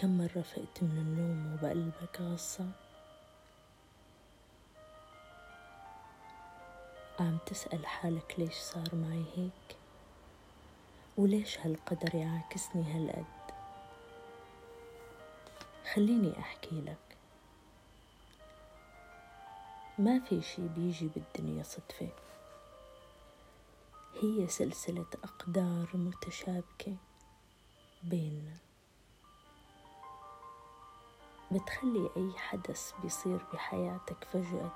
كم مرة فقت من النوم وبقلبك غصة؟ عم تسأل حالك ليش صار معي هيك؟ وليش هالقدر يعاكسني هالقد؟ خليني أحكي لك. ما في شي بيجي بالدنيا صدفة. هي سلسلة أقدار متشابكة بيننا. بتخلي أي حدث بيصير بحياتك فجأة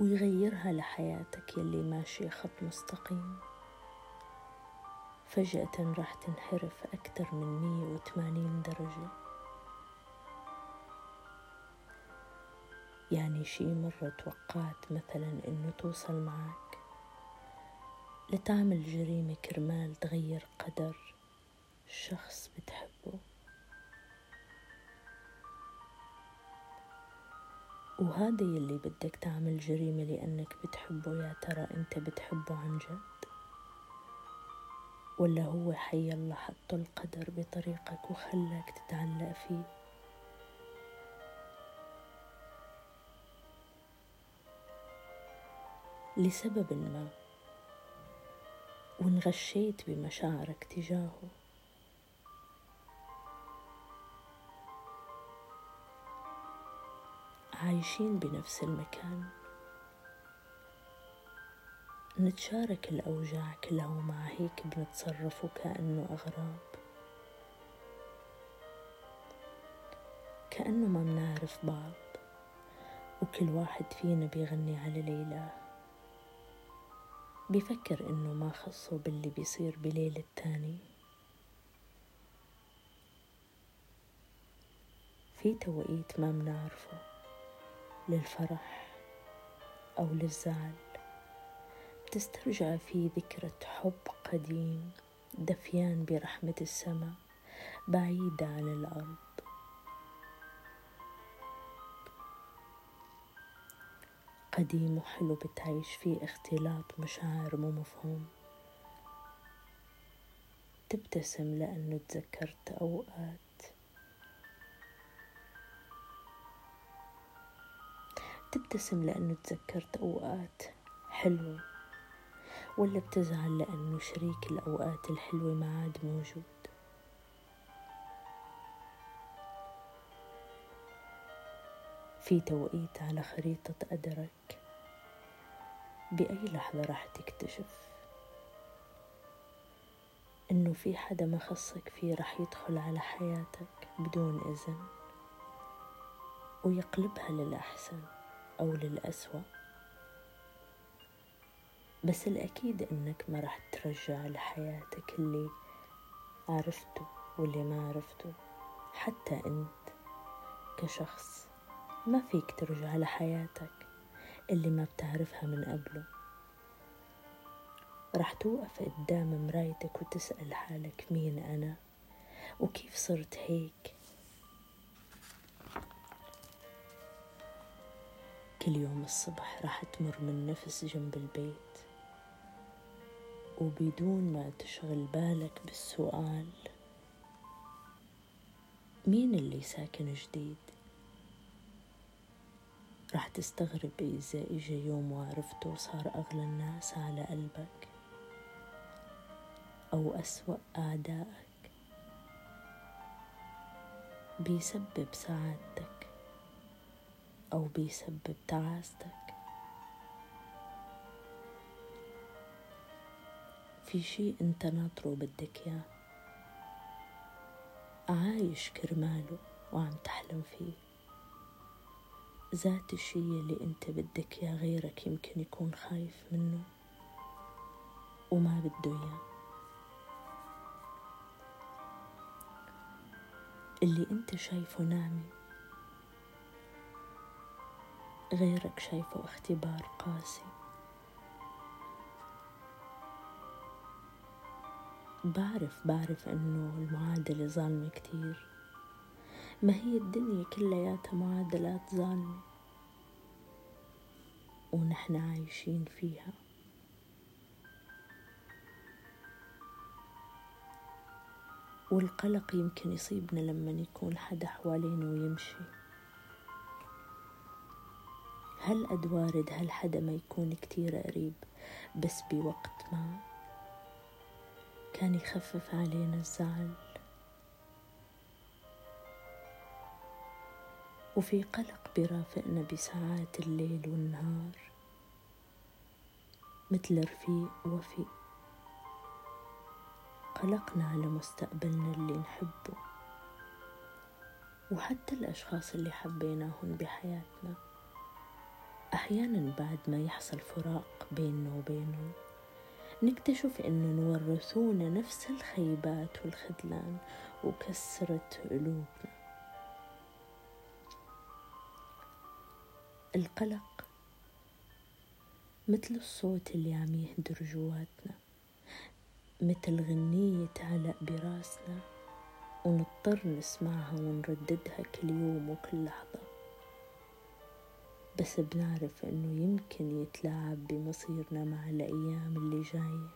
ويغيرها لحياتك يلي ماشي خط مستقيم. فجأة راح تنحرف أكثر من مية وثمانين درجة. يعني شي مرة توقعت مثلا إنه توصل معك. لتعمل جريمة كرمال تغير قدر. شخص بتحبه. وهذا يلي بدك تعمل جريمة لأنك بتحبه يا ترى أنت بتحبه عن جد؟ ولا هو حي الله حطه القدر بطريقك وخلاك تتعلق فيه؟ لسبب ما وانغشيت بمشاعرك تجاهه. عايشين بنفس المكان. نتشارك الأوجاع كلها ومع هيك بنتصرف وكأنه أغراب. كأنه ما منعرف بعض وكل واحد فينا بيغني على ليلى بيفكر إنه ما خصه باللي بيصير بليلة التاني. في توقيت ما منعرفه للفرح أو للزعل. بتسترجع في ذكرى حب قديم دفيان برحمة السماء بعيدة عن الأرض. قديم وحلو بتعيش فيه اختلاط مشاعر مو مفهوم. تبتسم لأنه تذكرت أوقات تبتسم لأنه تذكرت أوقات حلوة ولا بتزعل لأنه شريك الأوقات الحلوة ما عاد موجود. في توقيت على خريطة قدرك بأي لحظة راح تكتشف إنه في حدا ما خصك فيه راح يدخل على حياتك بدون إذن ويقلبها للأحسن. أو للأسوأ. بس الأكيد إنك ما راح ترجع لحياتك اللي عرفته واللي ما عرفته. حتى أنت كشخص ما فيك ترجع لحياتك اللي ما بتعرفها من قبله. راح توقف قدام مرايتك وتسأل حالك مين أنا؟ وكيف صرت هيك؟ كل يوم الصبح راح تمر من نفس جنب البيت وبدون ما تشغل بالك بالسؤال مين اللي ساكن جديد؟ راح تستغرب إذا إجا يوم وعرفته وصار أغلى الناس على قلبك أو أسوأ أعدائك. بيسبب سعادتك. أو بيسبب تعاستك. في شي أنت ناطره بدك إياه. عايش كرماله وعم تحلم فيه. ذات الشي اللي أنت بدك إياه غيرك يمكن يكون خايف منه وما بده إياه. اللي أنت شايفه نعمه غيرك شايفه اختبار قاسي. بعرف بعرف إنه المعادلة ظالمة كتير. ما هي الدنيا كلياتها معادلات ظالمة. ونحن عايشين فيها. والقلق يمكن يصيبنا لما يكون حدا حوالينا ويمشي. هل قد وارد هالحدا ما يكون كتير قريب؟ بس بوقت ما كان يخفف علينا الزعل. وفي قلق بيرافقنا بساعات الليل والنهار. مثل رفيق وفي قلقنا على مستقبلنا اللي نحبه. وحتى الأشخاص اللي حبيناهم بحياتنا. أحيانا بعد ما يحصل فراق بيننا وبينهم نكتشف إنه نورثونا نفس الخيبات والخذلان وكسرة قلوبنا. القلق مثل الصوت اللي عم يهدر جواتنا مثل غنية تعلق براسنا ونضطر نسمعها ونرددها كل يوم وكل لحظة. بس بنعرف إنه يمكن يتلاعب بمصيرنا مع الأيام اللي جاية.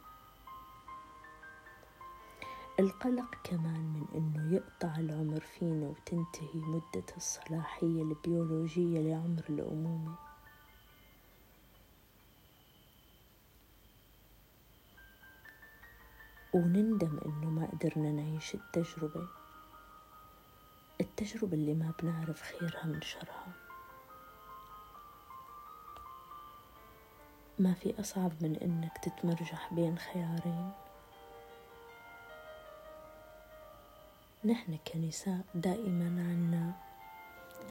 القلق كمان من إنه يقطع العمر فينا وتنتهي مدة الصلاحية البيولوجية لعمر الأمومة. ونندم إنه ما قدرنا نعيش التجربة. التجربة اللي ما بنعرف خيرها من شرها. ما في أصعب من إنك تتمرجح بين خيارين. نحن كنساء دائما عنا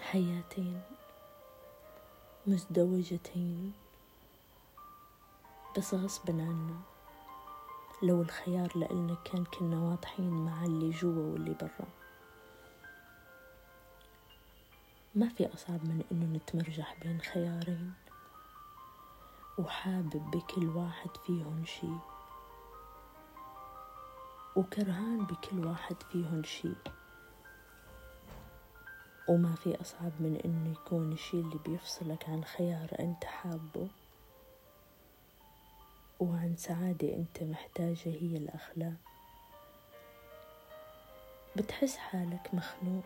حياتين مزدوجتين. بس غصبا عنا. لو الخيار لإلنا كان كنا واضحين مع اللي جوا واللي برا. ما في أصعب من إنه نتمرجح بين خيارين. وحابب بكل واحد فيهم شي. وكرهان بكل واحد فيهم شي. وما في أصعب من إنه يكون الشي اللي بيفصلك عن خيار أنت حابه. وعن سعادة أنت محتاجة هي الأخلاق. بتحس حالك مخنوق.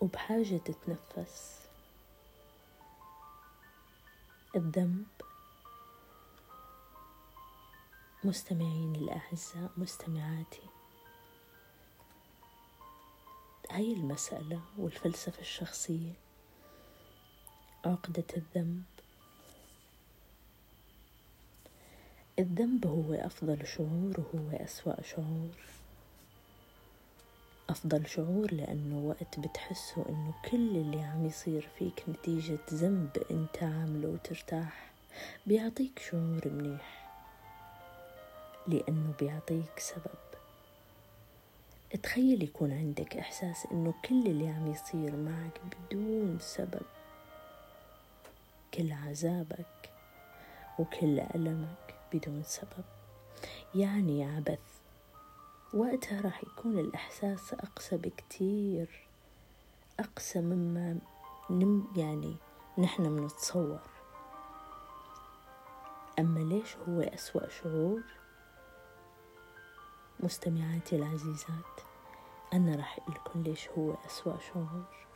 وبحاجة تتنفس. الذنب. مستمعين الأعزاء مستمعاتي. هاي المسألة والفلسفة الشخصية عقدة الذنب. الذنب هو أفضل شعور وهو أسوأ شعور. أفضل شعور لأنه وقت بتحسه إنه كل اللي عم يصير فيك نتيجة ذنب أنت عامله وترتاح. بيعطيك شعور منيح لأنه بيعطيك سبب. تخيل يكون عندك إحساس إنه كل اللي عم يصير معك بدون سبب. كل عذابك وكل ألمك بدون سبب. يعني عبث وقتها راح يكون الإحساس أقسى بكتير أقسى مما نم يعني نحن منتصور أما ليش هو أسوأ شعور؟ مستمعاتي العزيزات أنا راح لكم ليش هو أسوأ شعور.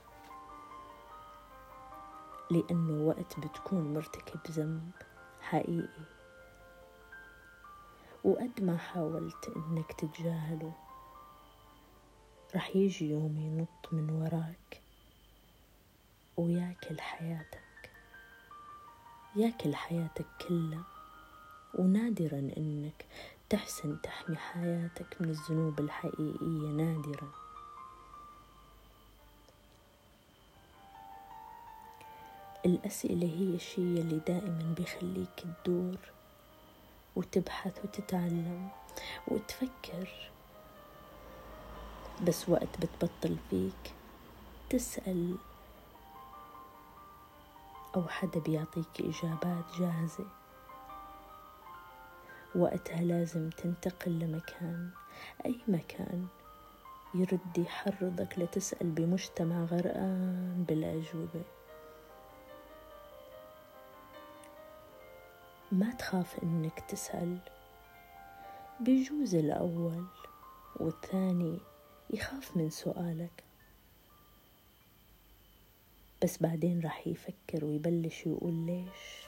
لأنه وقت بتكون مرتكب ذنب حقيقي. وقد ما حاولت إنك تتجاهله رح يجي يوم ينط من وراك وياكل حياتك ياكل حياتك كلها ونادرا إنك تحسن تحمي حياتك من الذنوب الحقيقية نادرا. الأسئلة هي الشي اللي دائما بيخليك تدور وتبحث وتتعلم وتفكر. بس وقت بتبطل فيك تسأل أو حدا بيعطيك إجابات جاهزة. وقتها لازم تنتقل لمكان أي مكان يرد يحرضك لتسأل بمجتمع غرقان بالأجوبة ما تخاف إنك تسأل. بيجوز الأول والثاني يخاف من سؤالك. بس بعدين راح يفكر ويبلش يقول ليش.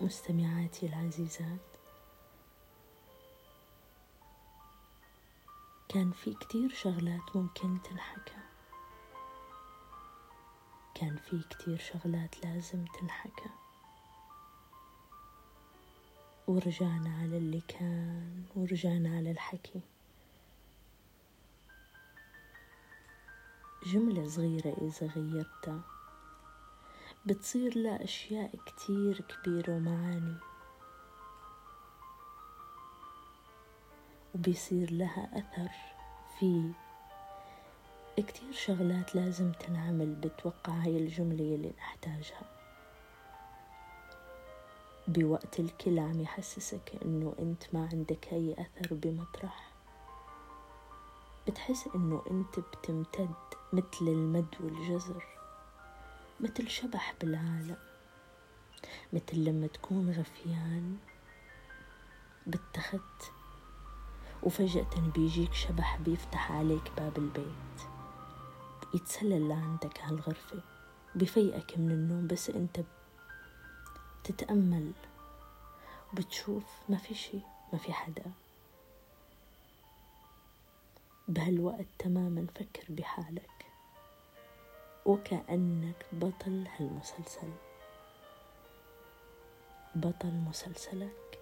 مستمعاتي العزيزات كان في كتير شغلات ممكن تنحكى. كان في كتير شغلات لازم تنحكى. ورجعنا على اللي كان ورجعنا على الحكي. جملة صغيرة إذا غيرتها. بتصير لها أشياء كتير كبيرة ومعاني. وبيصير لها أثر في كتير شغلات لازم تنعمل بتوقع هاي الجملة اللي نحتاجها. بوقت الكل عم يحسسك إنه أنت ما عندك اي أثر بمطرح. بتحس إنه أنت بتمتد مثل المد والجزر مثل شبح بالعالم مثل لما تكون غفيان بالتخت. وفجأة بيجيك شبح بيفتح عليك باب البيت. يتسلل لعندك هالغرفة بفيقك من النوم بس انت تتأمل وبتشوف ما في شي ما في حدا. بهالوقت تماما فكر بحالك وكأنك بطل هالمسلسل. بطل مسلسلك.